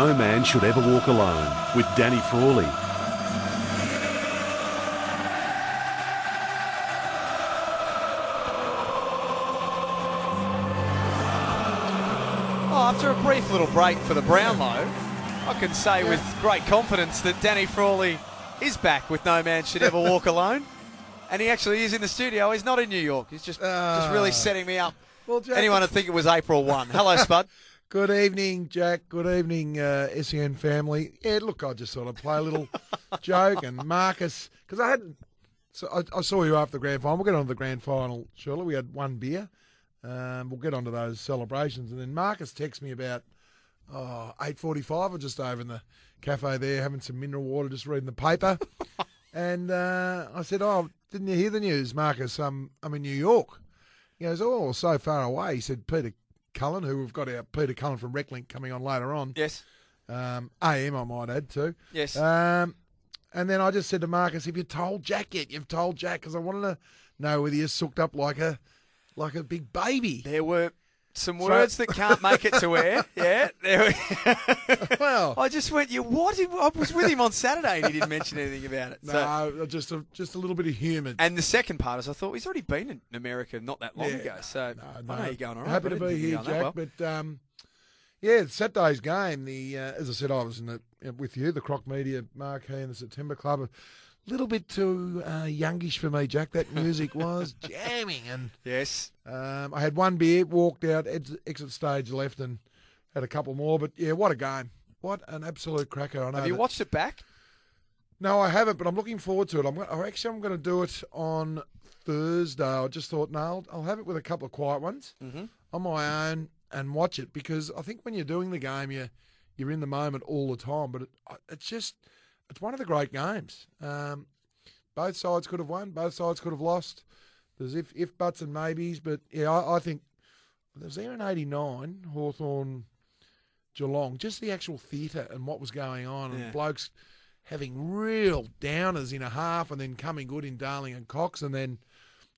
No Man Should Ever Walk Alone with Danny Frawley. Oh, after a brief little break for the Brownlow, I can say with great confidence that Danny Frawley is back with No Man Should Ever Walk Alone. And he actually is in the studio. He's not in New York. He's just just really ah. setting me up. Well, Jack- Anyone would think it was April 1. Hello, Spud. Good evening, Jack. Good evening, uh, SEN family. Yeah, look, I just thought I'd play a little joke and Marcus because I hadn't. So I, I saw you after the grand final. We'll get on to the grand final shortly. We had one beer. Um, we'll get on to those celebrations, and then Marcus texts me about oh, eight forty-five. Or just over in the cafe there having some mineral water, just reading the paper. and uh, I said, "Oh, didn't you hear the news, Marcus? Um, I'm in New York." He goes, "Oh, so far away." He said, "Peter Cullen, who we've got our Peter Cullen from RecLink coming on later on. Yes. Um, AM, I might add too. Yes. Um, and then I just said to Marcus, "Have you told Jack yet? You've told Jack because I wanted to know whether you're sooked up like a like a big baby." There were some words that can't make it to air. Yeah. There I just went, you what? I was with him on Saturday and he didn't mention anything about it. So, no, just a just a little bit of humour. and the second part is I thought he's already been in America not that long Yeah, ago. So no, I know you're going all right. Happy to be here, Jack. well. But um, yeah, Saturday's game. The uh, as I said, I was in the with you, the Croc Media marquee in the September Club. A little bit too uh, youngish for me, Jack. That music was jamming, and Yes. um, I had one beer, walked out, ex- exit stage left, and had a couple more. But yeah, what a game! What an absolute cracker! I know. Have you that- watched it back? no, I haven't, but I'm looking forward to it. I'm actually I'm going to do it on Thursday. I just thought, no, I'll, I'll have it with a couple of quiet ones Mm-hmm. on my own and watch it because I think when you're doing the game, you you're in the moment all the time. But it, it's just it's one of the great games. Um, both sides could have won. Both sides could have lost. There's if if buts and maybes, but yeah, I, I think there's there in '89 Hawthorn Geelong, just the actual theatre and what was going on, Yeah. and blokes having real downers in a half, and then coming good in Darling and Cox, and then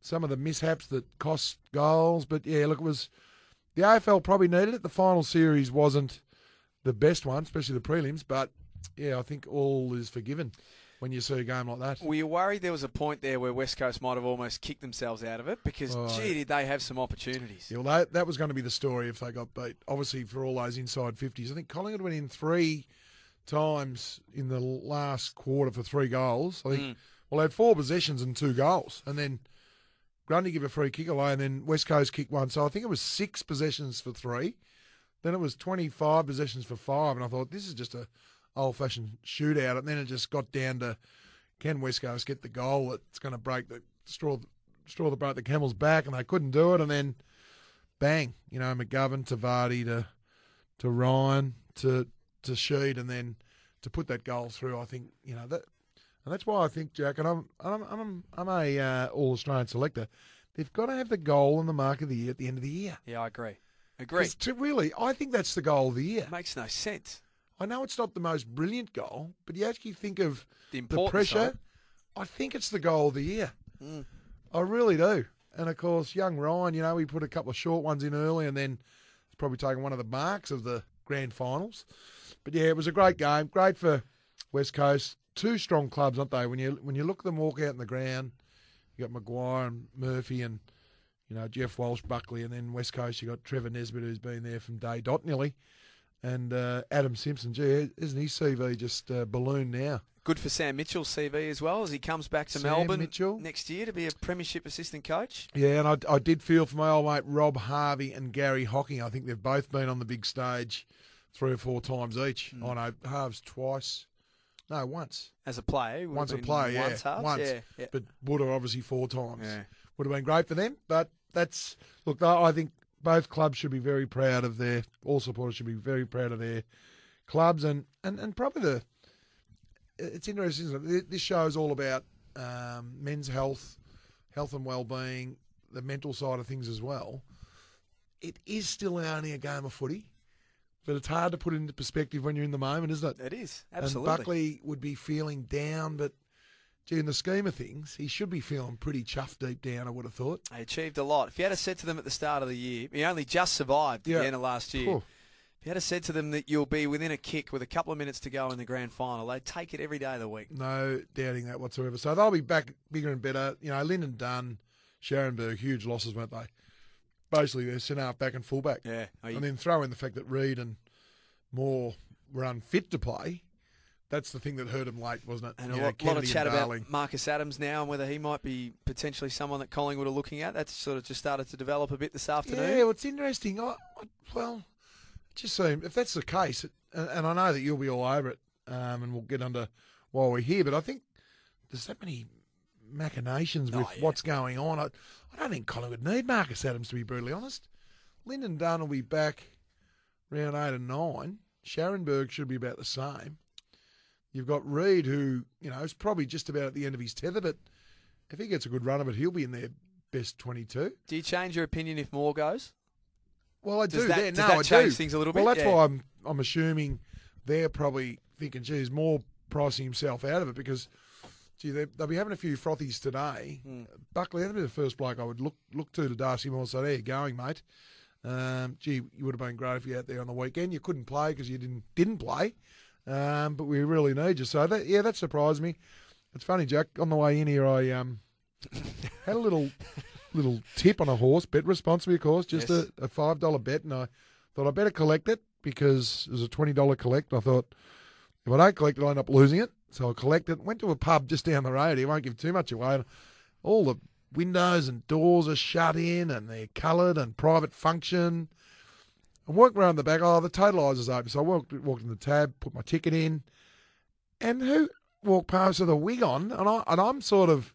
some of the mishaps that cost goals. But yeah, look, it was the AFL probably needed it. The final series wasn't the best one, especially the prelims. But yeah, I think all is forgiven when you see a game like that. Were you worried there was a point there where West Coast might have almost kicked themselves out of it? Because, Oh, gee, did they have some opportunities? Yeah, well, that, that was going to be the story if they got beat. Obviously, for all those inside 50s. I think Collingwood went in three times in the last quarter for three goals. I think, Mm. well, they had four possessions and two goals. And then Grundy give a free kick away, and then West Coast kick one. So I think it was six possessions for three. Then it was 25 possessions for five. And I thought, this is just a old fashioned shootout. And then it just got down to can West Coast get the goal that's going to break the straw, straw that broke the camel's back? And they couldn't do it. And then bang, you know, McGovern to Vardy to to Ryan to to Sheed, and then to put that goal through. I think you know that, and that's why I think Jack and I'm I'm I'm, I'm a uh, All Australian selector. They've got to have the goal and the mark of the year at the end of the year. Yeah, I agree. Agree. To really, I think that's the goal of the year. It Makes no sense. I know it's not the most brilliant goal, but you actually think of The the pressure. it. I think it's the goal of the year. Mm. I really do. And of course, young Ryan, you know, he put a couple of short ones in early, and then it's probably taken one of the marks of the grand finals. But yeah, it was a great game. Great for West Coast. Two strong clubs, aren't they? When you when you look at them walk out in the ground, you got McGuire and Murphy and you know Geoff Walsh, Buckley, and then West Coast you got Trevor Nisbett who's been there from day dot nearly, and uh, Adam Simpson. Gee, isn't his CV just uh, ballooned now? Good for Sam Mitchell's CV as well as he comes back to Sam Melbourne Mitchell. next year to be a premiership assistant coach. Yeah, and I, I did feel for my old mate Rob Harvey and Garry Hocking. I think they've both been on the big stage three or four times each. I know Harves twice. No, once. As a player, Once a player, yeah. once, halves. Once. Yeah, yeah. But Wood are obviously four times. Yeah. Would have been great for them. But that's, look, I think both clubs should be very proud of their, all supporters should be very proud of their clubs and, and, and probably the, it's interesting, isn't it? This show is all about um, men's health, health and well-being, the mental side of things as well. It is still only a game of footy, but it's hard to put into perspective when you're in the moment, isn't it? It is And absolutely. Buckley would be feeling down, but gee, in the scheme of things, he should be feeling pretty chuffed deep down. I would have thought. He achieved a lot. If you had said to them at the start of the year, he only just survived Yeah. at the end of last year. Phew. If you had said to them that you'll be within a kick with a couple of minutes to go in the grand final, they'd take it every day of the week. No doubting that whatsoever. So they'll be back bigger and better. You know, Lyndon Dunn, Scharenberg, huge losses, weren't they? Basically, they're centre half back and fullback. Yeah. Oh, you- And then throw in the fact that Reid and Moore were unfit to play. That's the thing that hurt him late, wasn't it? And You a know, lot, lot of chat about Marcus Adams now and whether he might be potentially someone that Collingwood are looking at. That's sort of just started to develop a bit this afternoon. Yeah, well, it's interesting. I, I, well, just seems if that's the case, it, and, I know that you'll be all over it, um, and we'll get under while we're here. But I think there's that many machinations with Oh, yeah. what's going on. I, I don't think Collingwood need Marcus Adams to be brutally honest. Lyndon Dunn will be back round eight and nine. Scharenberg should be about the same. You've got Reid, who you know is probably just about at the end of his tether, but if he gets a good run of it, he'll be in their best twenty-two. Do you change your opinion if Moore goes? Well, I Does do. that- there. does no, that I change do. things a little bit. Well, that's Yeah. why I'm I'm assuming they're probably thinking, geez, Moore pricing himself out of it because, gee, they, they'll be having a few frothies today. Hmm. Buckley, that'd be the first bloke I would look look to to Darcy Moore. So there you going, mate. Um, gee, you would have been great if you out there on the weekend. You couldn't play because you didn't didn't play, um, but we really need you. So that, yeah, that surprised me. It's funny, Jack. On the way in here, I um, had a little little tip on a horse, bet responsibly, of course, just Yes. a, a five dollar bet, and I thought I better collect it because it was a twenty dollar collect. I thought if I don't collect it, I end up losing it, so I collect it. Went to a pub just down the road. He won't give too much away. And all the windows and doors are shut in, and they're coloured and private function. I walked around the back. Oh, the totaliser's open, so I walked walked in the tab, put my ticket in, and who walked past with a wig on, and I and I'm sort of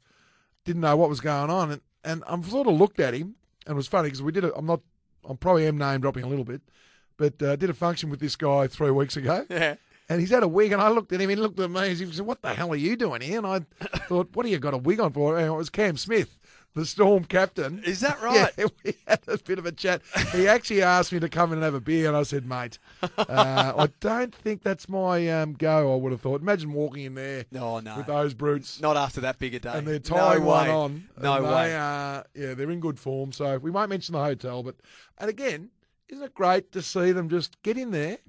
didn't know what was going on, and and I'm sort of looked at him, and it was funny because we did it. I'm not, I'm probably am name dropping a little bit, but uh, did a function with this guy three weeks ago, Yeah. and he's had a wig, and I looked at him, he looked at me, and he said, "What the hell are you doing here?" And I thought, "What have you got a wig on for?" And it was Cam Smith, the Storm captain. Is that right? Yeah, we had a bit of a chat. He actually asked me to come in and have a beer, and I said, "Mate, uh, I don't think that's my um, go." I would have thought. Imagine walking in there No, no. with those brutes Not after that big a day. and they're No one way. on. No way. They are, yeah, they're in good form. So we won't mention the hotel, but and again, isn't it great to see them just get in there,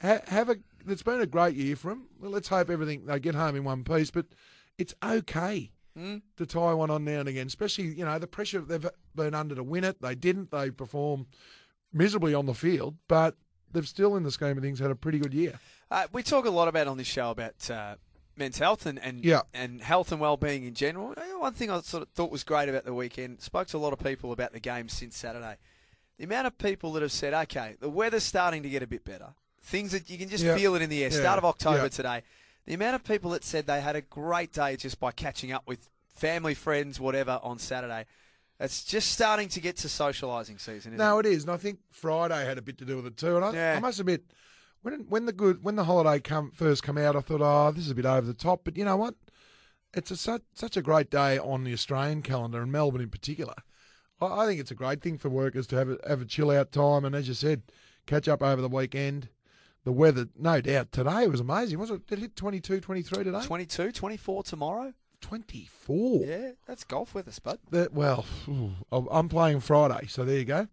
ha- have a. It's been a great year for them. Well, let's hope everything they get home in one piece. But it's okay Hmm? to tie one on now and again, especially you know the pressure they've been under to win it. They didn't. They performed miserably on the field, but they've still, in the scheme of things, had a pretty good year. Uh, we talk a lot about on this show about uh, men's health and and, Yeah. and health and well-being in general. One thing I sort of thought was great about the weekend. Spoke to a lot of people about the game since Saturday. The amount of people that have said, "Okay, the weather's starting to get a bit better. Things that you can just Yeah. feel it in the air." Yeah. Start of October today. The amount of people that said they had a great day just by catching up with family, friends, whatever on Saturday. It's just starting to get to socialising season. Isn't No, it? it is, and I think Friday had a bit to do with it too. And I, Yeah. I must admit, when when the good when the holiday come first come out, I thought, oh, this is a bit over the top. But you know what? It's a, such such a great day on the Australian calendar and Melbourne in particular. I, I think it's a great thing for workers to have a, have a chill out time, and as you said, catch up over the weekend. The weather, no doubt, today was amazing. Was it? Did it hit 22, 23 today? 22, 24 tomorrow. 24. Yeah, that's golf with us, bud. That, well, ooh, I'm- playing Friday, so there you go.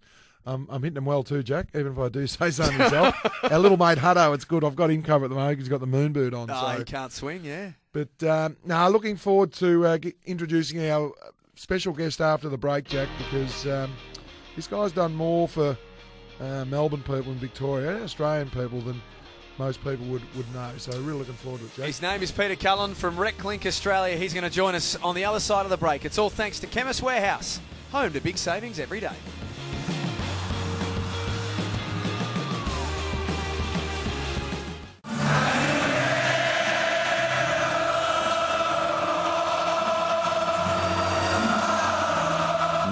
Um, I'm hitting them well too, Jack. Even if I do say so myself. Our little mate Hutto, it's good. I've got him covered at the moment. He's got the moon boot on. Oh, so. you can't swing, yeah. But um, no, looking forward to uh, introducing our uh, special guest after the break, Jack, because um, this guy's done more for uh, Melbourne people in Victoria and Australian people than most people would, would know. So really looking forward to it, Jack. His name is Peter Cullen from RecLink Australia. He's going to join us on the other side of the break. It's all thanks to Chemist Warehouse, home to big savings every day.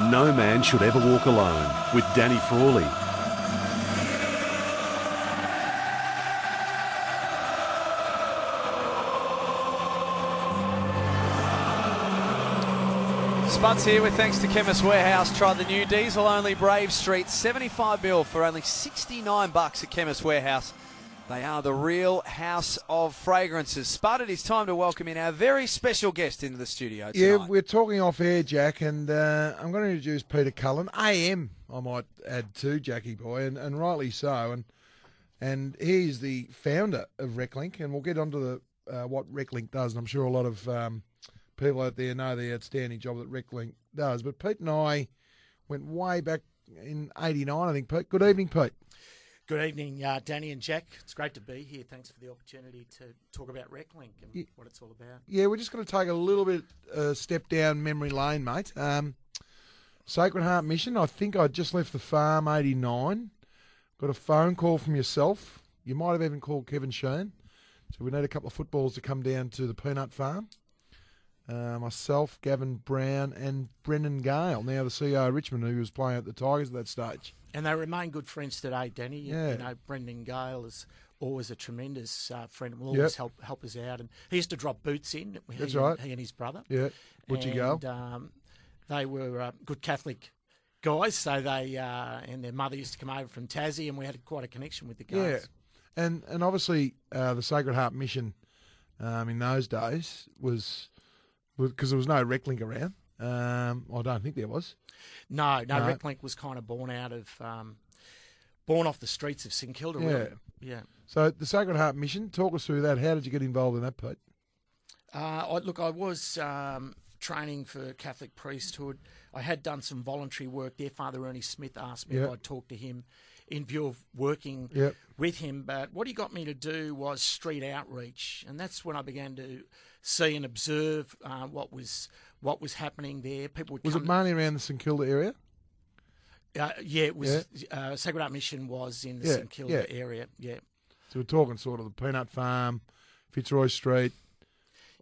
No man should ever walk alone with Danny Frawley. Spuds here with thanks to Chemist Warehouse. Try the new diesel only Brave Street 75 mil for only 69 bucks at Chemist Warehouse. They are the real house of fragrances. Spud, it is time to welcome in our very special guest into the studio tonight. Yeah, we're talking off air, Jack, and uh, I'm going to introduce Peter Cullen, AM, I might add too, Jackie boy, and, and rightly so. And and he's the founder of RecLink, and we'll get onto the uh, what RecLink does, and I'm sure a lot of um, people out there know the outstanding job that RecLink does. But Pete and I went way back in '89, I think. Pete, good evening, Pete. Good evening, uh, Danny and Jack. It's great to be here. Thanks for the opportunity to talk about RecLink and Yeah. what it's all about. Yeah, we're just going to take a little bit uh, step down memory lane, mate. Um, Sacred Heart Mission. I think I just left the farm '89. Got a phone call from yourself. You might have even called Kevin Sheen. So we need a couple of footballs to come down to the Peanut Farm. Uh, myself, Gavin Brown, and Brendan Gale, now the CEO of Richmond, who was playing at the Tigers at that stage. And they remain good friends today, Danny. You- Yeah. You know, Brendan Gale is always a tremendous uh, friend. Will Yep. always help help us out. And he used to drop boots in. he That's right. He and his brother. Yeah, Butchie Gale. and, um, they were uh, good Catholic guys. So they uh, and their mother used to come over from Tassie, and we had quite a connection with the guys. Yeah, and and obviously uh, the Sacred Heart Mission um, in those days was because there was no RecLink around. Um, I don't think there was. No, no, No. RecLink was kind of born out of, um, born off the streets of St Kilda. Really. Yeah. So the Sacred Heart Mission, talk us through that. How did you get involved in that, Pete? Uh, I, look, I was um, training for Catholic priesthood. I had done some voluntary work there. Father Ernie Smith asked me Yep. if I'd talk to him in view of working Yep. with him. But what he got me to do was street outreach, and that's when I began to see and observe uh, what was what was happening there. People Was it mainly around the St Kilda area? uh, yeah, it was. Uh, Sacred Heart Mission was in the Yeah, St Kilda area. Yeah. So we're talking sort of the Peanut Farm, Fitzroy Street.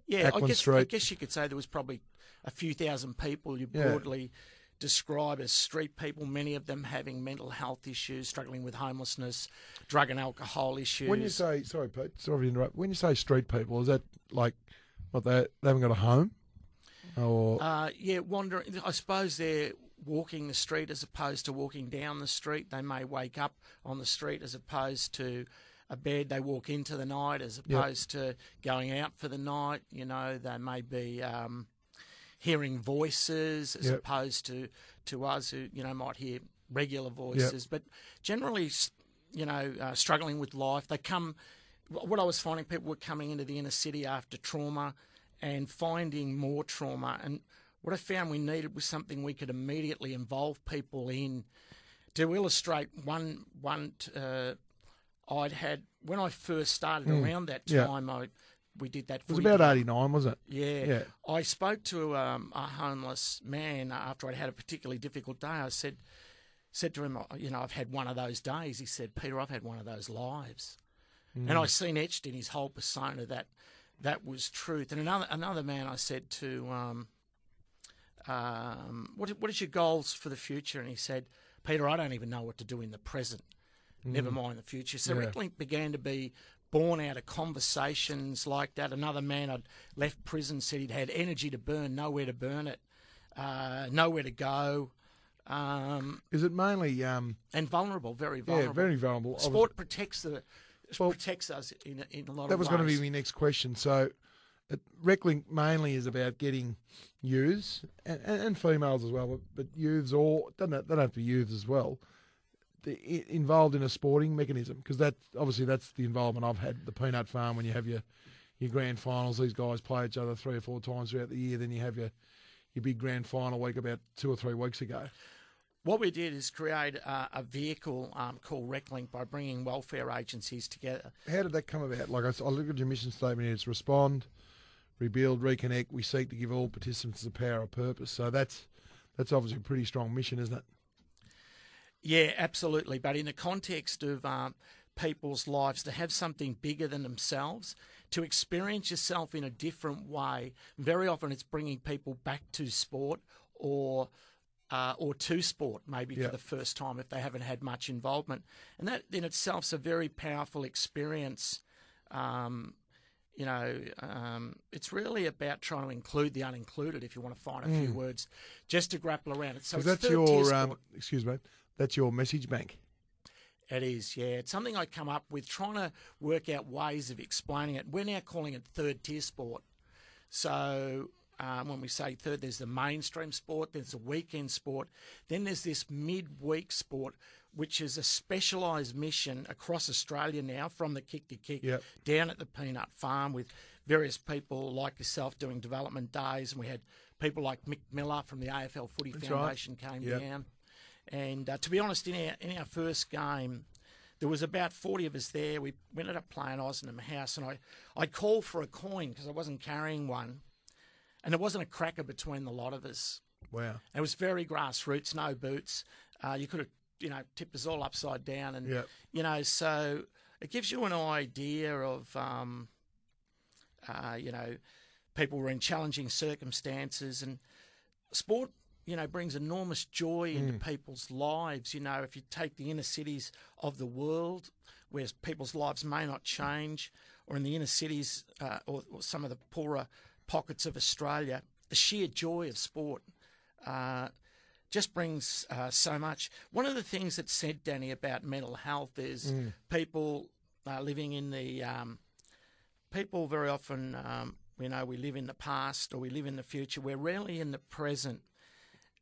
Yeah, I Acland guess I guess you could say there was probably a few thousand people you Yeah. broadly describe as street people. Many of them having mental health issues, struggling with homelessness, drug and alcohol issues. When you say sorry, Pete, sorry to interrupt. When you say street people, is that like what they they haven't got a home, or uh, yeah, wandering. I suppose they're walking the street as opposed to walking down the street. They may wake up on the street as opposed to a bed. They walk into the night as Yep. opposed to going out for the night. You know, they may be um, hearing voices as Yep. opposed to to us who you know might hear regular voices. But generally, you know, uh, struggling with life. They come. What I was finding, people were coming into the inner city after trauma and finding more trauma. And what I found we needed was something we could immediately involve people in. To illustrate one one uh, I'd had when I first started around that Hmm. Yeah. time, I we did that. it was about eighty nine, wasn't it? Yeah. Yeah. I spoke to um, a homeless man after I'd had a particularly difficult day. I said, said to him, "Oh, you know, I've had one of those days. He said, Peter, I've had one of those lives. And I seen etched in his whole persona that that was truth. And another another man, I said to, um, um, what what is your goals for the future? And he said, Peter, I don't even know what to do in the present. Never mind the future. So Yeah. Began to be born out of conversations like that. Another man I'd left prison said he'd had energy to burn, nowhere to burn it, uh, nowhere to go, um, Is it mainly um, and vulnerable, very yeah, very vulnerable? Sport protects the Well, protects us in in a lot that of That was ways. going to be my next question. So, RecLink mainly is about getting youths and, and, and females as well, but, but youths or doesn't have, they don't have to be youths as well. The, i- involved in a sporting mechanism because that obviously that's the involvement I've had the Peanut Farm when you have your your grand finals. These guys play each other three or four times throughout the year. Then you have your your big grand final week about two or three weeks ago. What we did is create a, a vehicle um, called RecLink by bringing welfare agencies together. How did that come about? Like I, I look at your mission statement it's respond, rebuild, reconnect. We seek to give all participants the power of purpose. So that's that's obviously a pretty strong mission, isn't it? Yeah, absolutely. But in the context of um, people's lives, to have something bigger than themselves, to experience yourself in a different way, very often it's bringing people back to sport or. Uh, or to sport, maybe Yeah. for the first time if they haven't had much involvement, and that in itself is a very powerful experience. Um, you know, um, it's really about trying to include the unincluded. If you want to find a few words, just to grapple around it. So that's your um, excuse me, that's your message bank. It is, yeah. It's something I come up with trying to work out ways of explaining it. We're now calling it third tier sport. So um, when we say third, there's the mainstream sport, there's the weekend sport, then there's this midweek sport which is a specialised mission across Australia now from the Kick to Kick Yep. down at the Peanut Farm with various people like yourself doing development days. And we had people like Mick Miller from the AFL Footy right. Foundation came Yep. down. And uh, to be honest, in our, in our first game, there was about 40 of us there. We, ended up playing Ozanam House, and I, I called for a coin because I wasn't carrying one. And it wasn't a cracker between the lot of us. Wow. It was very grassroots, no boots. Uh, you could have, you know, tipped us all upside down, and Yep. you know, so it gives you an idea of, um, uh, you know, people were in challenging circumstances, and sport, you know, brings enormous joy into people's lives. You know, if you take the inner cities of the world, where people's lives may not change, or in the inner cities uh, or, or some of the poorer pockets of Australia, the sheer joy of sport uh, just brings uh, so much. One of the things that's said, Danny, about mental health is people uh, living in the um, people very often, um, you know, we live in the past or we live in the future. We're rarely in the present.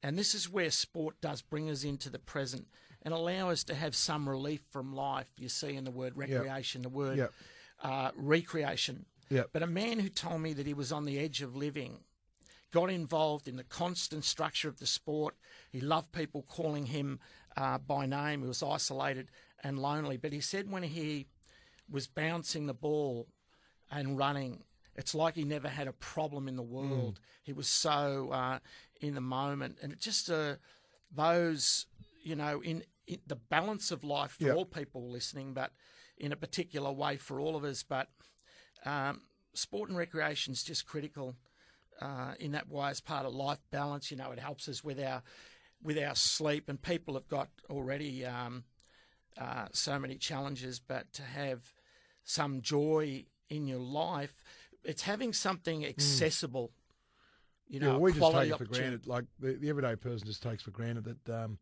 And this is where sport does bring us into the present and allow us to have some relief from life. You see in the word recreation, the word Yep. uh, recreation. Yep. But a man who told me that he was on the edge of living got involved in the constant structure of the sport. He loved people calling him uh, by name. He was isolated and lonely. But he said when he was bouncing the ball and running, it's like he never had a problem in the world. He was so uh, in the moment, and it just uh, those, you know, in, in the balance of life for Yep. all people listening, but in a particular way for all of us. But um, sport and recreation is just critical uh, in that way as part of life balance. You know, it helps us with our with our sleep, and people have got already um, uh, so many challenges, but to have some joy in your life, it's having something accessible. You know, yeah, we just take it for granted. Like the, the everyday person just takes for granted that, um,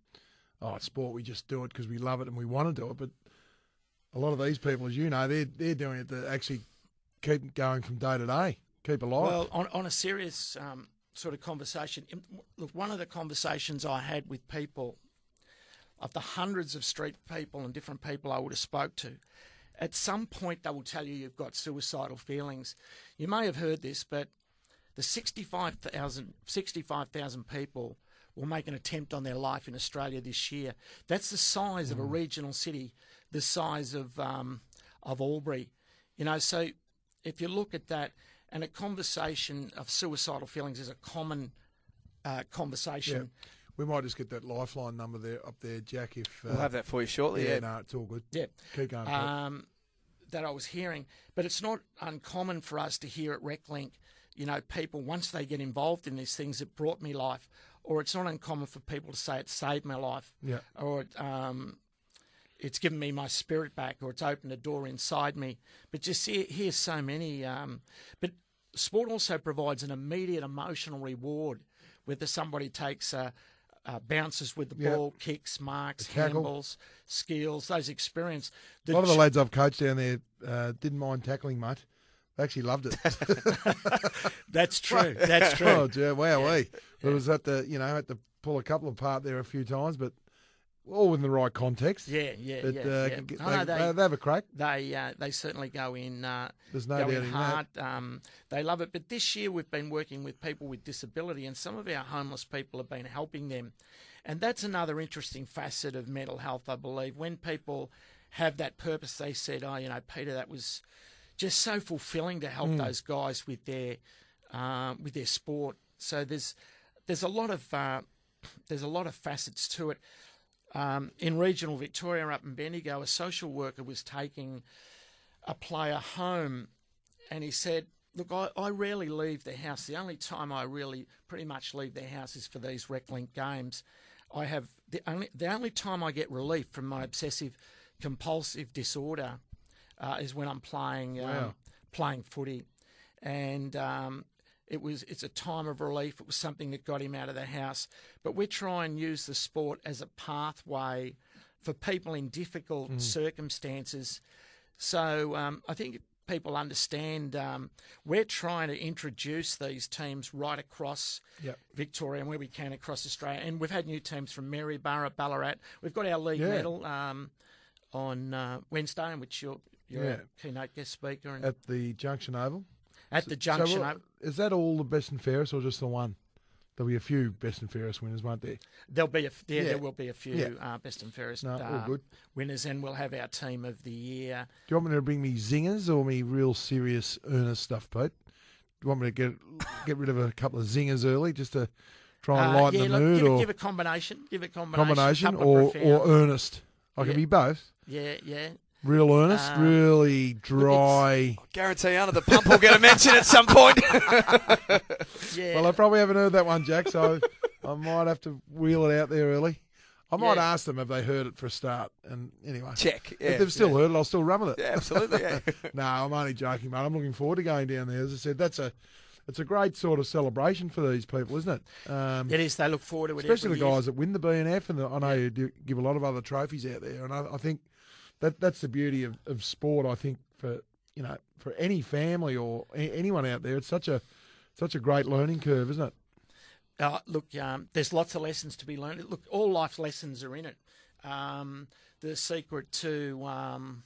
oh, it's sport. We just do it because we love it and we want to do it. But a lot of these people, as you know, they're they're doing it to actually keep going from day to day, keep alive. Well, on, on a serious um, sort of conversation, look, one of the conversations I had with people, of the hundreds of street people and different people I would have spoke to, at some point they will tell you you've got suicidal feelings. You may have heard this, but the 65,000 65,000 people will make an attempt on their life in Australia this year. That's the size of a regional city, the size of um, of Albury. You know, so if you look at that, and a conversation of suicidal feelings is a common uh, yeah. conversation. We might just get that lifeline number there up there, Jack. If uh, We'll have that for you shortly. yeah, Yeah. no, it's all good. Yeah. Keep going. Um, that I was hearing. But it's not uncommon for us to hear at RecLink, you know, people, once they get involved in these things, it brought me life. Or it's not uncommon for people to say it saved my life. Yeah. Or um, it's given me my spirit back, or it's opened a door inside me. But just see, here's so many. Um, but sport also provides an immediate emotional reward, whether somebody takes uh, uh, bounces with the Yeah. ball, kicks, marks, A handballs, skills, those experience. a lot of the lads I've coached down there uh, didn't mind tackling much. They actually loved it. That's true. That's true. oh, gee, wow, we. It was at the you know had to pull a couple apart there a few times, but all in the right context. Yeah, yeah, But yeah. uh, yeah. get- Oh, they, no, they, they, have a crack. they, uh, they certainly go in. Uh, There's no go in hard. Um, they love it. But this year we've been working with people with disability, and some of our homeless people have been helping them. And that's another interesting facet of mental health, I believe. When people have that purpose, they said, "Oh, you know, Peter, that was just so fulfilling to help those guys with their um, with their sport." So there's there's a lot of uh, there's a lot of facets to it. Um, in regional Victoria, up in Bendigo, a social worker was taking a player home, and he said, "Look, I, I rarely leave the house. The only time I really pretty much leave the house is for these RecLink games. I have the only the only time I get relief from my obsessive compulsive disorder uh, is when I'm playing um, playing footy, and um, it was it's a time of relief. It was something that got him out of the house. But we try and use the sport as a pathway for people in difficult circumstances. So um, I think people understand, um, we're trying to introduce these teams right across Yep. Victoria and where we can across Australia. And we've had new teams from Maryborough, Ballarat. We've got our league Yeah. medal um, on uh, Wednesday, in which you're, you're Yeah. a keynote guest speaker. And At the Junction Oval. At the So junction, what- is that all the best and fairest, or just the one? There'll be a few best and fairest winners, won't there? there'll be a, yeah, Yeah. there will be a few Yeah. uh, best and fairest No, all uh, good. winners, and we'll have our team of the year. Do you want me to bring me zingers or me real serious, earnest stuff, Pete? Do you want me to get get rid of a couple of zingers early just to try and Uh, lighten yeah, the look, mood, give, or give a combination. Give a combination. combination, or or earnest? I can be both. yeah, yeah. Real earnest, Um, really dry. I Guarantee under the pump will get a mention at some point. Yeah. Well, I probably haven't heard that one, Jack, so I might have to wheel it out there early. I might Yeah. ask them if they heard it for a start. And anyway, Check. Yeah, if they've still yeah. heard it, I'll still run with it. Yeah, absolutely. Yeah. no, I'm only joking, mate. I'm looking forward to going down there. As I said, that's a it's a great sort of celebration for these people, isn't it? Um, it is. They look forward to it. especially the every year. guys that win the BNF, and the, I know you do give a lot of other trophies out there, and I, I think that that's the beauty of, of sport. I think for you know for any family or a, anyone out there, it's such a such a great learning curve, isn't it? Uh, look, um, there's lots of lessons to be learned. Look, all life lessons are in it. Um, the secret to um,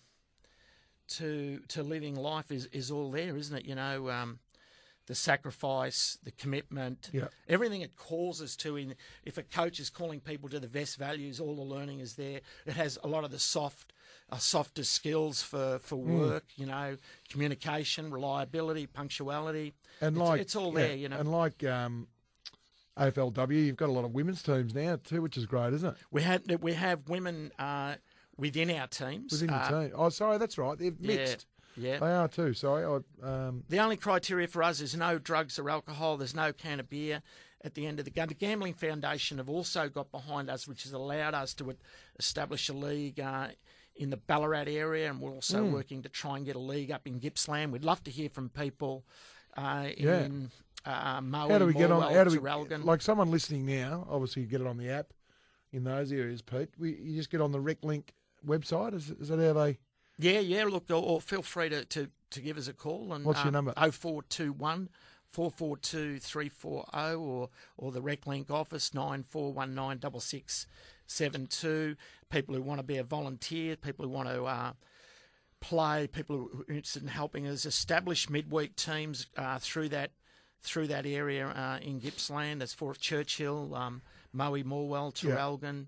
to to living life is, is all there, isn't it? You know, um, the sacrifice, the commitment, Yeah. everything it calls us to. In if a coach is calling people to the best values, all the learning is there. It has a lot of the soft. Uh, softer skills for, for Hmm. work, you know, communication, reliability, punctuality. And It's- like it's all yeah, there, you know. and like um, AFLW, you've got a lot of women's teams now too, which is great, isn't it? We had we have women uh, within our teams. Within uh, the team. Oh, sorry, that's right. They're Yeah, mixed. yeah. They are too. Sorry, I, um, The only criteria for us is no drugs or alcohol. There's no can of beer at the end of the game. The Gambling Foundation have also got behind us, which has allowed us to establish a league uh, in the Ballarat area, and we're also Hmm. working to try and get a league up in Gippsland. We'd love to hear from people uh, Yeah. in uh, Moe, how do we get on? How do we like someone listening now? Obviously, you get it on the app in those areas, Pete. We, you just get on the RecLink website. Is, is that how they? Yeah, yeah. Look, or, or feel free to, to, to give us a call. And, What's your um, number? 0421 442 340 or, or the RecLink office 9419 6672. People who want to be a volunteer, people who want to uh, play, people who are interested in helping us establish midweek teams uh, through that through that area uh, in Gippsland. That's for Churchill, um, Morwell, Yeah.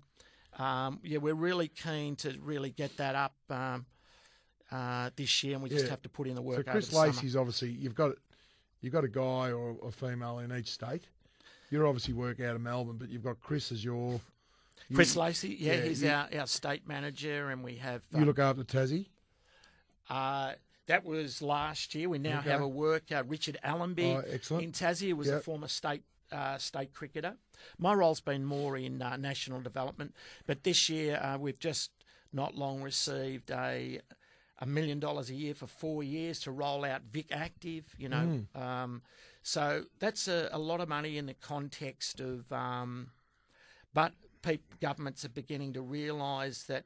Um, yeah, we're really keen to really get that up um, uh, this year, and we just Yeah. have to put in the So work over Chris summer. Lacey's obviously you've got you've got a guy or a female in each state. You're obviously work out of Melbourne, but you've got Chris as your. You, Chris Lacey, yeah, yeah, he's you- our, our state manager, and we have You um, look after Tassie. Uh, that was last year. We now Okay. have a work. Uh, Richard Allenby Oh, excellent. in Tassie who was a former state uh, state cricketer. My role's been more in uh, national development, but this year uh, we've just not long received a a million dollars a year for four years to roll out Vic Active. You know, Hmm. um, so that's a, a lot of money in the context of. Um, but peop governments are beginning to realise that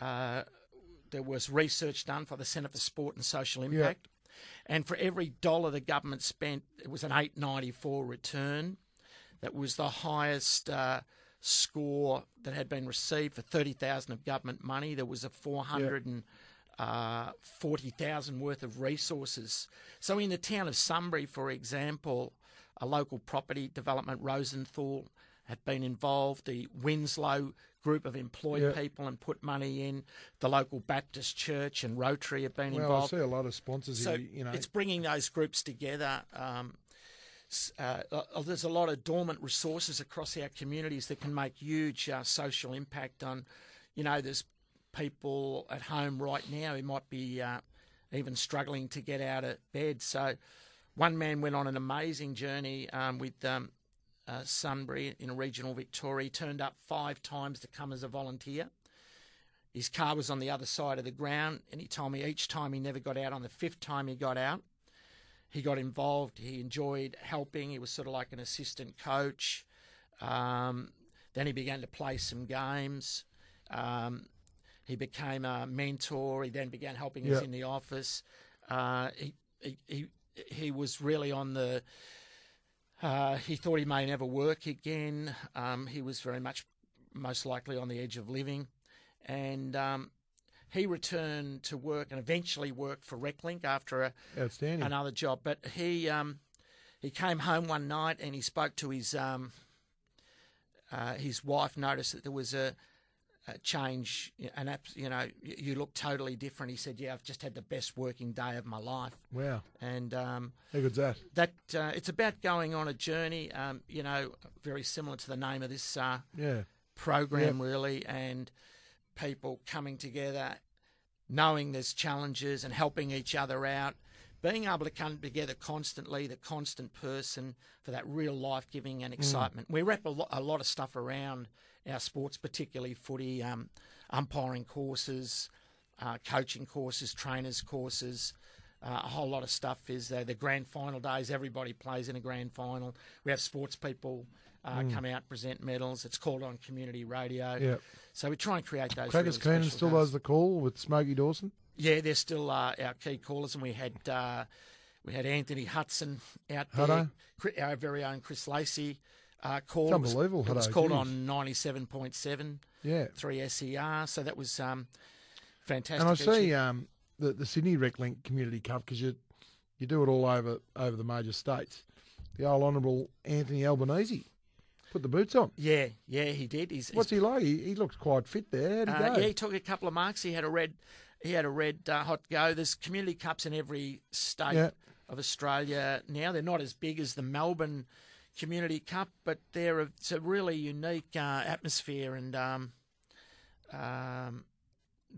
uh, there was research done for the Centre for Sport and Social Impact, and for every dollar the government spent, it was an eight ninety four return. That was the highest uh, score that had been received for thirty thousand of government money. There was a four hundred and uh, forty thousand worth of resources. So in the town of Sunbury, for example, a local property development Rosenthal had been involved. The Winslow group of employed Yeah. people and put money in. The local Baptist church and Rotary have been Well, I involved. see a lot of sponsors So here. You know, it's bringing those groups together. Um, uh, uh, there's a lot of dormant resources across our communities that can make huge uh, social impact on. You know, there's people at home right now who might be uh, even struggling to get out of bed. So, one man went on an amazing journey um, with um, uh, Sunbury in regional Victoria. He turned up five times to come as a volunteer. His car was on the other side of the ground, and he told me each time he never got out. On the fifth time he got out, he got involved. He enjoyed helping. He was sort of like an assistant coach. Um, then he began to play some games. Um, he became a mentor. He then began helping us in the office. uh, he, he, he he was really on the. Uh, he thought he may never work again. Um, he was very much, most likely, on the edge of living, and um, he returned to work and eventually worked for Reclink after a, Outstanding. another job. But he um, he came home one night and he spoke to his um, uh, his wife. Noticed that there was a, a change, an app, you know, you look totally different. He said, "Yeah, I've just had the best working day of my life." Wow. And um, How good's that? that uh, it's about going on a journey. Um, you know, very similar to the name of this uh, Yeah. program, really, and people coming together, knowing there's challenges and helping each other out, being able to come together constantly, the constant person for that real life giving and excitement. We wrap a lot, a lot of stuff around our sports, particularly footy, um, umpiring courses, uh, coaching courses, trainers courses. Uh, a whole lot of stuff is uh, the grand final days. Everybody plays in a grand final. We have sports people uh, come out present medals. It's called on community radio. Yep. So we try and create those. Crackers really Keenan still days. does the call with Smokey Dawson. Yeah, they're still uh, our key callers, and we had uh, we had Anthony Hudson out there, Hutto. Chri- our very own Chris Lacey uh, called. It's unbelievable, It was Hutto, called on ninety seven point seven Yeah. three SER, so that was um, fantastic. And I see um, the the Sydney Reclink Community Cup because you you do it all over over the major states. The old Honourable Anthony Albanese put the boots on. yeah, yeah, he did. He's, What's he like? He, he looks quite fit there. Uh, yeah, he took a couple of marks. He had a red, he had a red uh, hot go. There's community cups in every state Yeah. of Australia now. They're not as big as the Melbourne Community Cup, but they're it's a really unique uh, atmosphere, and um, um,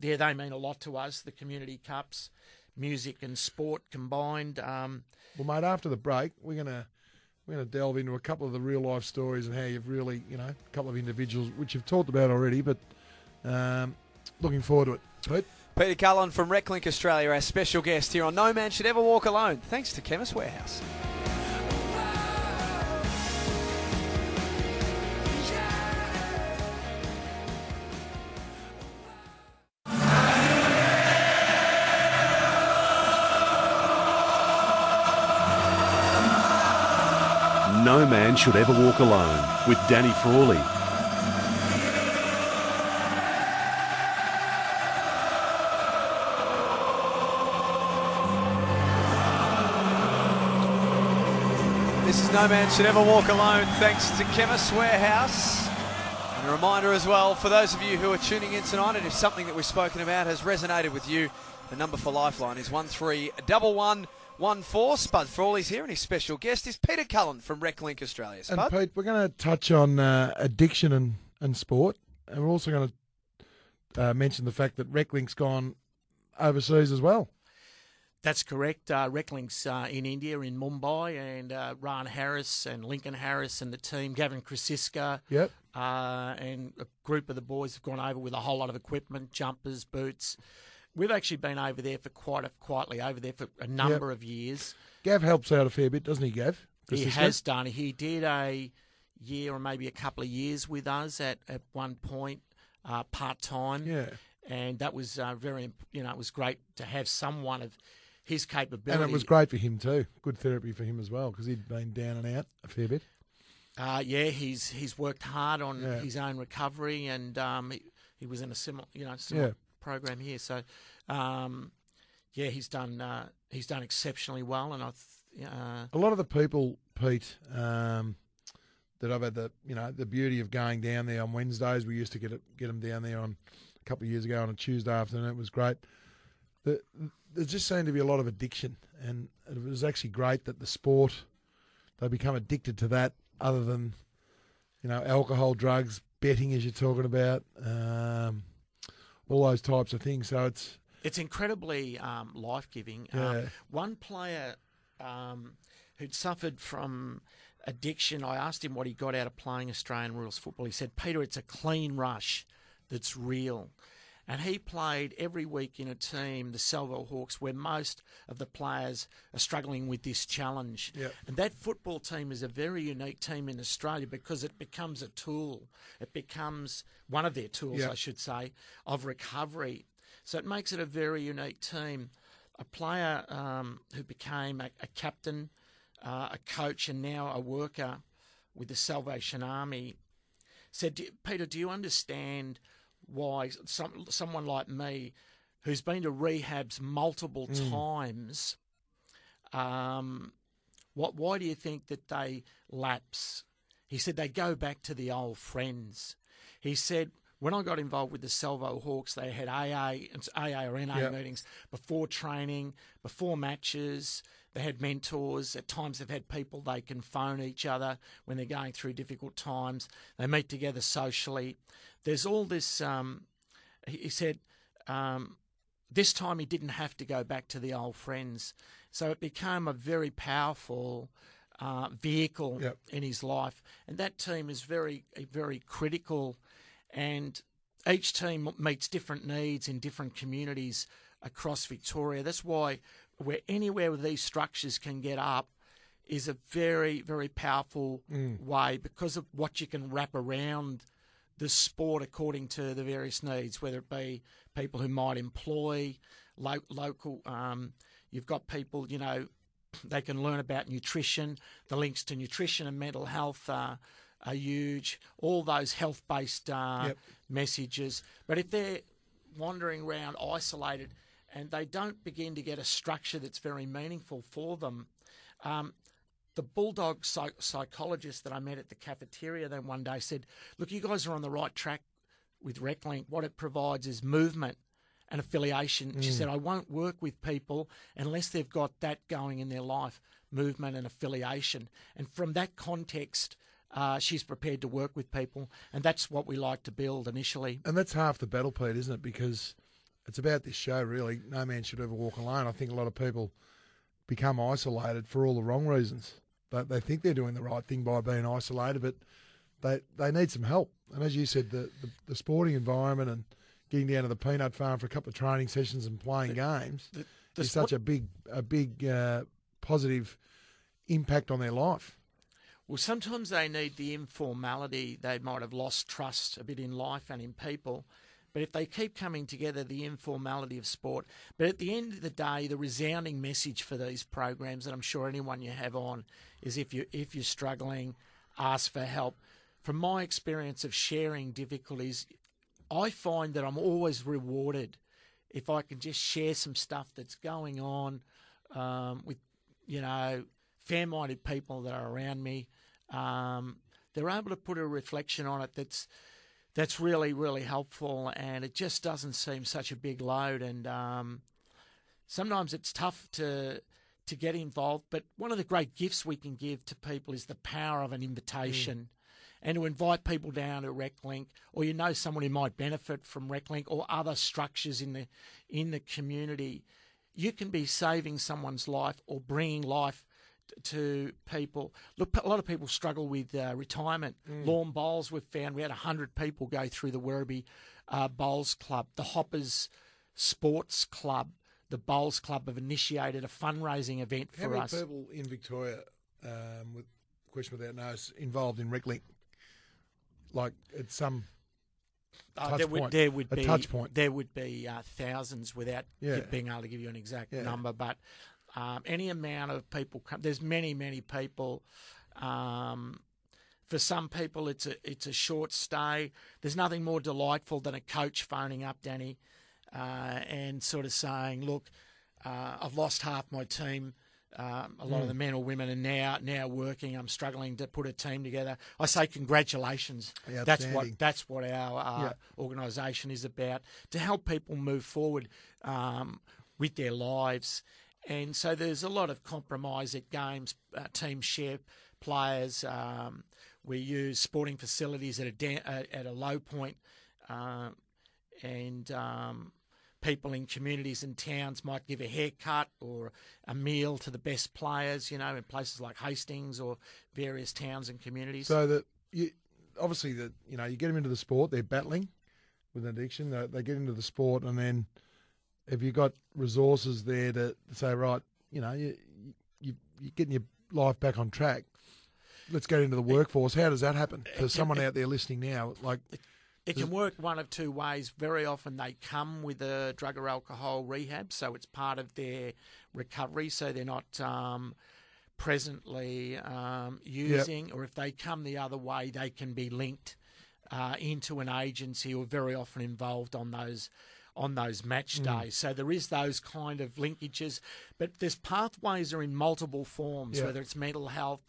yeah, they mean a lot to us. The community cups, music and sport combined. Um, Well, mate, after the break, we're gonna we're gonna delve into a couple of the real life stories and how you've really, you know, a couple of individuals which you've talked about already, but um, looking forward to it. Pete, Peter Cullen from Reclink Australia, our special guest here on No Man Should Ever Walk Alone, thanks to Chemist Warehouse. No man should ever walk alone with Danny Frawley. This is No Man Should Ever Walk Alone, thanks to Chemist Warehouse. And a reminder as well for those of you who are tuning in tonight, and if something that we've spoken about has resonated with you, the number for Lifeline is 131114. Spud Frawley's here, and his special guest is Peter Cullen from Reclink Australia. and Pete, we're going to touch on uh, addiction and, and sport, and we're also going to uh, mention the fact that Reclink's gone overseas as well. That's correct. Uh, RecLink's uh, in India, in Mumbai, and uh, Ran Harris and Lincoln Harris and the team, Gavin Crosisca, Yep. uh, and a group of the boys have gone over with a whole lot of equipment, jumpers, boots. We've actually been over there for quite a, quietly over there for a number of years. Gav helps out a fair bit, doesn't he, Gav? He has done. He did a year or maybe a couple of years with us at, at one point, uh, part time. Yeah. And that was uh, very, you know, it was great to have someone of his capability. And it was great for him too. Good therapy for him as well because he'd been down and out a fair bit. Uh, yeah, he's he's worked hard on Yeah. his own recovery, and um, he, he was in a similar, you know, similar Yeah. Program here. So, um, yeah, he's done uh, he's done exceptionally well, and I, th- uh, A lot of the people, Pete, um, that I've had the you know the beauty of going down there on Wednesdays. We used to get it, get them down there on a couple of years ago on a Tuesday afternoon. It was great. The, there just seemed to be a lot of addiction, and it was actually great that the sport they become addicted to that, other than you know alcohol, drugs, betting, as you're talking about, um, all those types of things. So it's it's incredibly um, life giving. Yeah. Um, one player um, who'd suffered from addiction, I asked him what he got out of playing Australian rules football. He said, "Peter, it's a clean rush that's real." And he played every week in a team, the Salvo Hawks, where most of the players are struggling with this challenge. Yep. And that football team is a very unique team in Australia because it becomes a tool. It becomes one of their tools, Yep. I should say, of recovery. So it makes it a very unique team. a player um, who became a, a captain, uh, a coach, and now a worker with the Salvation Army said, Peter, do you understand why some, someone like me, who's been to rehabs multiple mm. times, um, what, why do you think that they lapse? He said they go back to the old friends. He said when I got involved with the Salvo Hawks, they had AA, AA or NA yep. meetings before training, before matches. They had mentors. At times, they've had people they can phone each other when they're going through difficult times. They meet together socially. There's all this. Um, he said um, this time he didn't have to go back to the old friends, so it became a very powerful. Uh, vehicle yep. in his life, and that team is very, very critical and each team meets different needs in different communities across Victoria. That's why where anywhere where these structures can get up is a very, very powerful mm. way because of what you can wrap around the sport according to the various needs, whether it be people who might employ lo- local. Um, you've got people, you know, they can learn about nutrition, the links to nutrition and mental health. Uh, are huge, all those health based uh, yep. messages. But if they're wandering around isolated and they don't begin to get a structure that's very meaningful for them, um, the bulldog psych- psychologist that I met at the cafeteria then one day said, Look, you guys are on the right track with RecLink. What it provides is movement and affiliation. Mm. She said, I won't work with people unless they've got that going in their life movement and affiliation. And from that context, uh, she's prepared to work with people, and that's what we like to build initially. And that's half the battle, Pete, isn't it? Because it's about this show, really. No man should ever walk alone. I think a lot of people become isolated for all the wrong reasons. They, they think they're doing the right thing by being isolated, but they they need some help. And as you said, the, the, the sporting environment and getting down to the peanut farm for a couple of training sessions and playing the, games the, the is sport- such a big a big uh, positive impact on their life. Well, sometimes they need the informality. They might have lost trust a bit in life and in people. But if they keep coming together, the informality of sport. But at the end of the day, the resounding message for these programs, and I'm sure anyone you have on, is if you if you're struggling, ask for help. From my experience of sharing difficulties, I find that I'm always rewarded if I can just share some stuff that's going on um, with, you know, fair-minded people that are around me um, they're able to put a reflection on it that's that's really really helpful, and it just doesn't seem such a big load. And um, sometimes it's tough to to get involved, but one of the great gifts we can give to people is the power of an invitation. Mm. And to invite people down to RecLink, or you know someone who might benefit from RecLink, or other structures in the in the community, you can be saving someone's life or bringing life to people. Look, a lot of people struggle with uh, retirement. Mm. Lawn bowls, we've found we had 100 people go through the Werribee uh, Bowls Club. The Hoppers Sports Club, the Bowls Club have initiated a fundraising event How for us. How many people in Victoria, um, with question without notice, involved in RecLink? Like at some uh, there, would, there would, be touch point. There would be uh, thousands without yeah. being able to give you an exact yeah. number, but um, any amount of people come. There's many, many people. Um, for some people, it's a it's a short stay. There's nothing more delightful than a coach phoning up Danny uh, and sort of saying, "Look, uh, I've lost half my team." Um, a lot mm. of the men or women are now now working. I'm struggling to put a team together. I say congratulations. That's what that's what our uh, yeah. organisation is about to help people move forward um, with their lives and so there's a lot of compromise at games. Uh, teams share players. Um, we use sporting facilities at a da- at a low point, uh, and um, people in communities and towns might give a haircut or a meal to the best players. You know, in places like Hastings or various towns and communities. So that you, obviously that you know you get them into the sport, they're battling with an addiction. They, they get into the sport and then have you got resources there to say, right, you know, you, you, you're getting your life back on track. Let's get into the workforce. How does that happen for someone out there listening now? Like, It can work one of two ways. Very often they come with a drug or alcohol rehab, so it's part of their recovery, so they're not um, presently um, using. Or if they come the other way, they can be linked uh, into an agency or very often involved on those on those match Mm. days. So there is those kind of linkages, but there's pathways are in multiple forms, Yeah. whether it's mental health,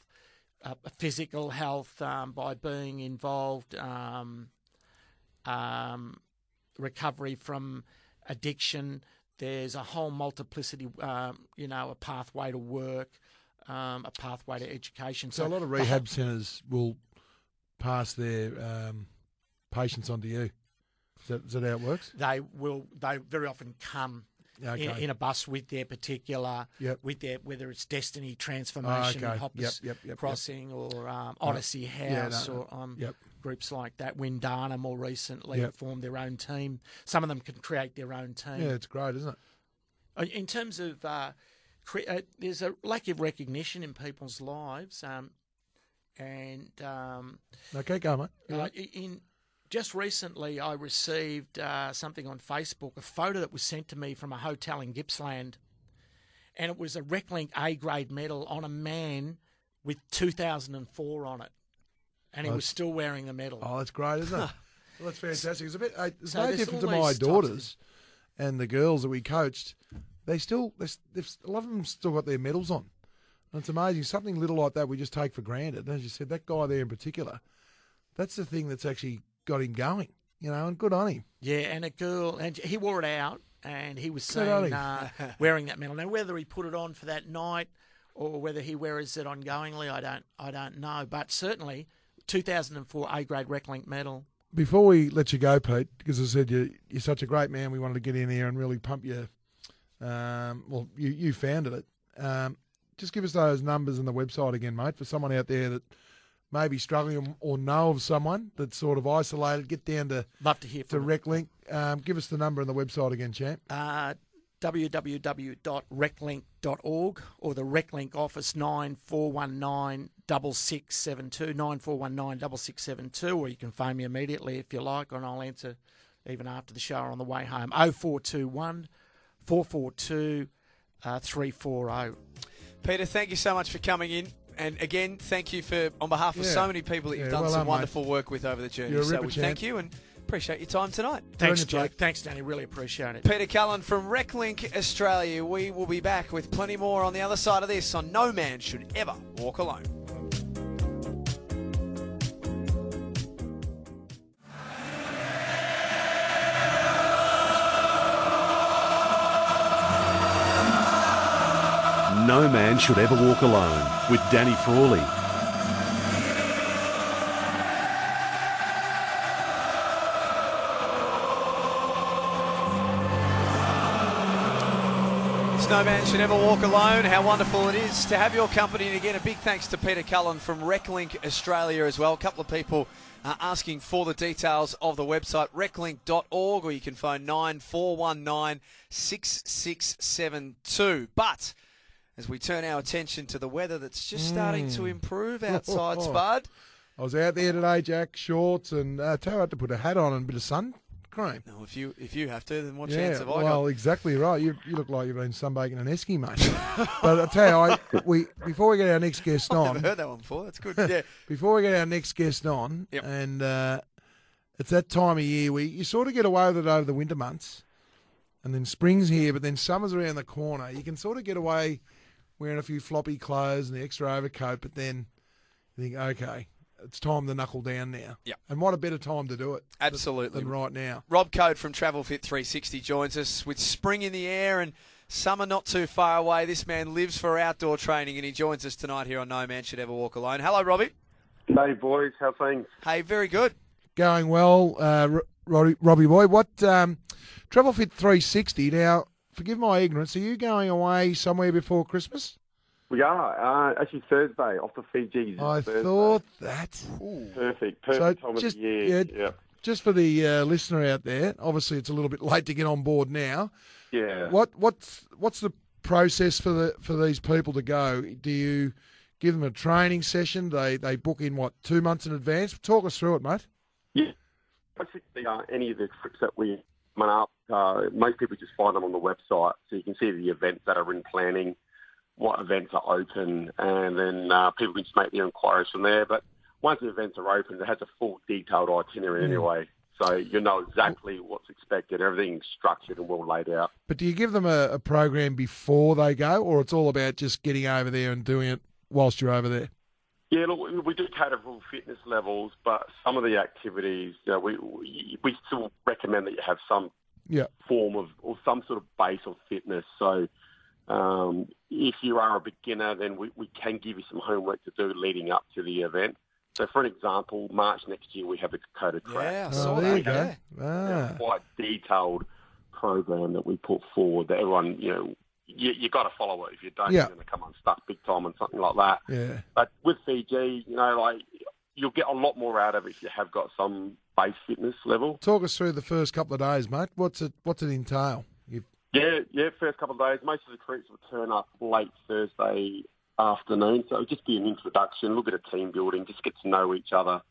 uh, physical health um, by being involved, um, um, recovery from addiction. There's a whole multiplicity, um, you know, a pathway to work, um, a pathway to education. So a lot of rehab centres will pass their um, patients on to you. Is that, is that how it works? they will they very often come Okay. in, in a bus with their particular Yep. with their whether it's Destiny Transformation, okay. Hoppers Yep, yep. Crossing, or um, Odyssey Yeah, House, no, no. or um, groups like that. Windana more recently Yep. formed their own team. Some of them can create their own team. Yeah, it's great, isn't it? Uh, In terms of, uh, cre- uh, there's a lack of recognition in people's lives, um, and um, Okay, go, mate. uh, in just recently, I received uh, something on Facebook, a photo that was sent to me from a hotel in Gippsland, and it was a RecLink A grade medal on a man with 2004 on it, and he Oh, was still wearing the medal. Oh, that's great, isn't it? well, that's fantastic. It's a bit. Uh, it's So no different to my of daughters and the girls that we coached. They still, they, a lot of them still got their medals on. And it's amazing. Something little like that we just take for granted. As you said, that guy there in particular, that's the thing that's actually got him going. You know, and good on him. Yeah, and a girl, and he wore it out, and he was seen uh, wearing that medal. Now, whether he put it on for that night or whether he wears it ongoingly, I don't, I don't know. But certainly, 2004 A grade RecLink medal. Before we let you go, Pete, because I said you, you're such a great man, we wanted to get in here and really pump you. Um, well, you, you founded it. Um, just give us those numbers and the website again, mate, for someone out there that may be struggling or know of someone that's sort of isolated. Get down to, Love to hear to from him. RecLink. Um, give us the number and the website again, champ. uh, www.reclink.org or the RecLink office 9419 6672 9419 6672 or you can phone me immediately if you like and I'll answer even after the show or on the way home 0421 442 uh, 340 Peter, thank you so much for coming in. And again, thank you for, on behalf of Yeah. so many people that you've Yeah, done well some done, mate. wonderful work with over the journey. You're a so we champ. thank you and appreciate your time tonight. Thanks, Good Jake. Thanks, Danny. Really appreciate it. Peter Cullen from RecLink Australia. We will be back with plenty more on the other side of this on No Man Should Ever Walk Alone. No Man Should Ever Walk Alone with Danny Frawley. It's No Man Should Ever Walk Alone. How wonderful it is to have your company. And again, a big thanks to Peter Cullen from RecLink Australia as well. A couple of people uh, asking for the details of the website, reclink.org, or you can phone 9419 6672. But as we turn our attention to the weather that's just starting to improve outside, Spud. I was out there today, Jack, shorts, and uh, I had to put a hat on and a bit of sun cream. No, if you if you have to, then what Yeah, chance have I well, got? Well, exactly right. You, you look like you've been sunbaking an esky, mate. but I tell you, I, we before we get our next guest I've on, never heard that one before. That's good. Yeah. before we get our next guest on, Yep. and uh, it's that time of year where you sort of get away with it over the winter months, and then spring's here, but then summer's around the corner. You can sort of get away wearing a few floppy clothes and the extra overcoat, but then you think, okay, it's time to knuckle down now. Yep. And what a better time to do it Absolutely. than right now. Rob Code from Travel Fit 360 joins us with spring in the air and summer not too far away. This man lives for outdoor training and he joins us tonight here on No Man Should Ever Walk Alone. Hello, Robbie. Hey boys, how things? Hey, very good. Going well, uh, R- Robbie, Robbie boy. What um, Travel Fit 360? Now, forgive my ignorance. Are you going away somewhere before Christmas? We are uh, actually Thursday off the Fijis. I Thursday. thought that. perfect, So perfect time just of the year. yeah, Yeah, just for the uh, listener out there, obviously it's a little bit late to get on board now. yeah. What what's what's the process for the for these people to go? Do you give them a training session? They they book in what two months in advance? Talk us through it, mate. Yeah. basically uh, any of the trips that we run up, uh, most people just find them on the website, so you can see the events that are in planning, what events are open, and then uh, people can just make their inquiries from there. But once the events are open, it has a full detailed itinerary anyway. So you know exactly what's expected. Everything's structured and well laid out. But do you give them a, a program before they go, or it's all about just getting over there and doing it whilst you're over there? Yeah, look, we- we do cater for fitness levels, but some of the activities, you know, we we still recommend that you have some Yeah. form of or some sort of base of fitness. So, um, if you are a beginner, then we, we can give you some homework to do leading up to the event. So, for an example, March next year we have a Kokoda Track. Yeah, I Oh, saw there you that. go. yeah. Ah. quite detailed program that we put forward that everyone, you know, you, you got to follow it. If you don't, Yeah. you're going to come unstuck big time on something like that. Yeah. But with Fiji, you know, like you'll get a lot more out of it if you have got some base fitness level. Talk us through the first couple of days, mate. What's it What's it entail? You, Yeah, yeah. First couple of days, most of the troops will turn up late Thursday afternoon, so it'll just be an introduction, a little bit of team building, just get to know each other.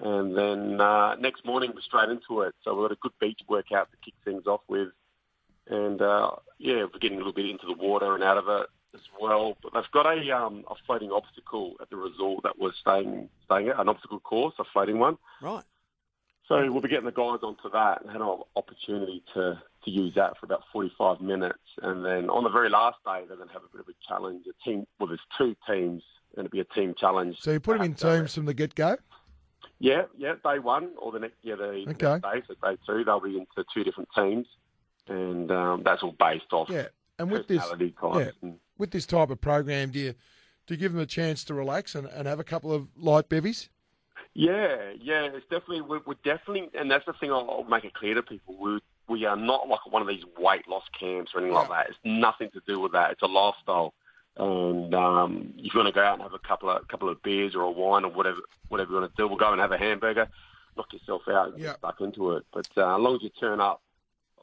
And then uh, next morning we're straight into it. So we've got a good beach workout to kick things off with, and uh, yeah, we're getting a little bit into the water and out of it as well. But they've got a um, a floating obstacle at the resort that we're staying staying at, an obstacle course, a floating one. Right. So we'll be getting the guys onto that and had an opportunity to, to use that for about 45 minutes. And then on the very last day, they're going to have a bit of a challenge. A team, well, there's two teams, and it'll be a team challenge. so you put them in teams from the get go. Yeah, yeah, day one or the next, yeah, the Okay. next day, so day two, they'll be into two different teams. And um, that's all based off Yeah. And with this types. And, with this type of program, do you do you give them a chance to relax and, and have a couple of light bevies? Yeah, yeah, it's definitely we're, we're definitely, and that's the thing I'll, I'll make it clear to people. We we are not like one of these weight loss camps or anything like that. It's nothing to do with that. It's a lifestyle, and um, if you want to go out and have a couple of couple of beers or a wine or whatever whatever you want to do, we'll go and have a hamburger, knock yourself out, and Yeah. get stuck into it. But uh, as long as you turn up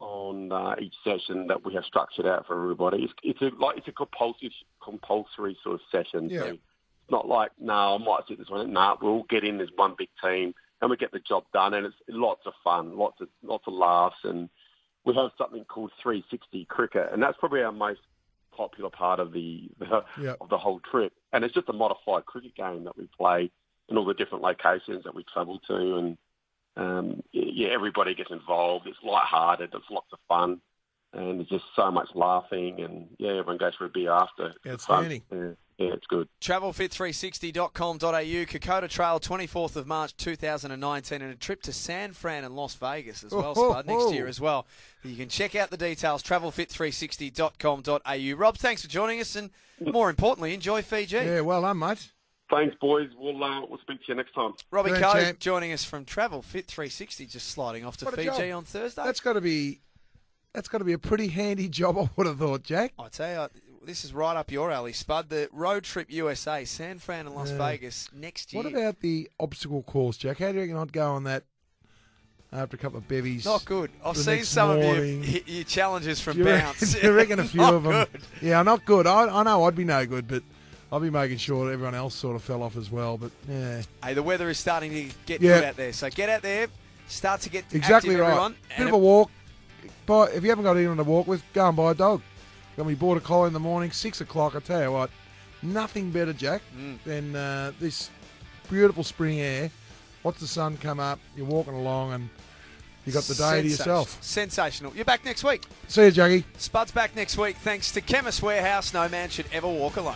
on uh, each session that we have structured out for everybody, it's, it's a like it's a compulsory compulsory sort of session. Yeah. So it's not like, no, I might sit this one. No, we'll get in as one big team and we get the job done, and it's lots of fun, lots of lots of laughs, and we have something called 360 cricket, and that's probably our most popular part of the, the Yeah. of the whole trip. And it's just a modified cricket game that we play in all the different locations that we travel to, and um, yeah, everybody gets involved. It's light-hearted. It's lots of fun, and there's just so much laughing, and yeah, everyone goes for a beer after. Outstanding. Yeah, yeah, it's good. Travelfit360.com.au, Kokoda Trail, 24th of March 2019, and a trip to San Fran and Las Vegas as well, Oh, Spud, next oh. year as well. You can check out the details, travelfit360.com.au. Rob, thanks for joining us, and more importantly, enjoy Fiji. Yeah, well done, mate. Thanks, boys. We'll uh, we'll speak to you next time. Robbie Good Coe champ. joining us from Travel Fit 360, just sliding off to What Fiji job. on Thursday. That's got to be that's got to be a pretty handy job, I would have thought, Jack. I tell you, this is right up your alley, Spud. The Road Trip USA, San Fran and Las Yeah. Vegas next year. What about the obstacle course, Jack? How do you reckon I'd go on that after a couple of bevies? Not good. I've seen some morning. of your, your challenges from Do you, reckon, Bounce. do you reckon a few of them? good. Yeah, not good. I, I know I'd be no good, but I'll be making sure that everyone else sort of fell off as well. But yeah, Hey, the weather is starting to get Yeah. good out there. So get out there, start to get exactly active, right. everyone. Bit of a walk. Buy, if you haven't got anyone to walk with, go and buy a dog. Gonna be border collie in the morning, six o'clock. I tell you what, nothing better, Jack, Mm. than uh, this beautiful spring air. Watch the sun come up. You're walking along, and you got the day to yourself. Sensational. You're back next week. See you, Juggy. Spud's back next week thanks to Chemist Warehouse. No man should ever walk alone.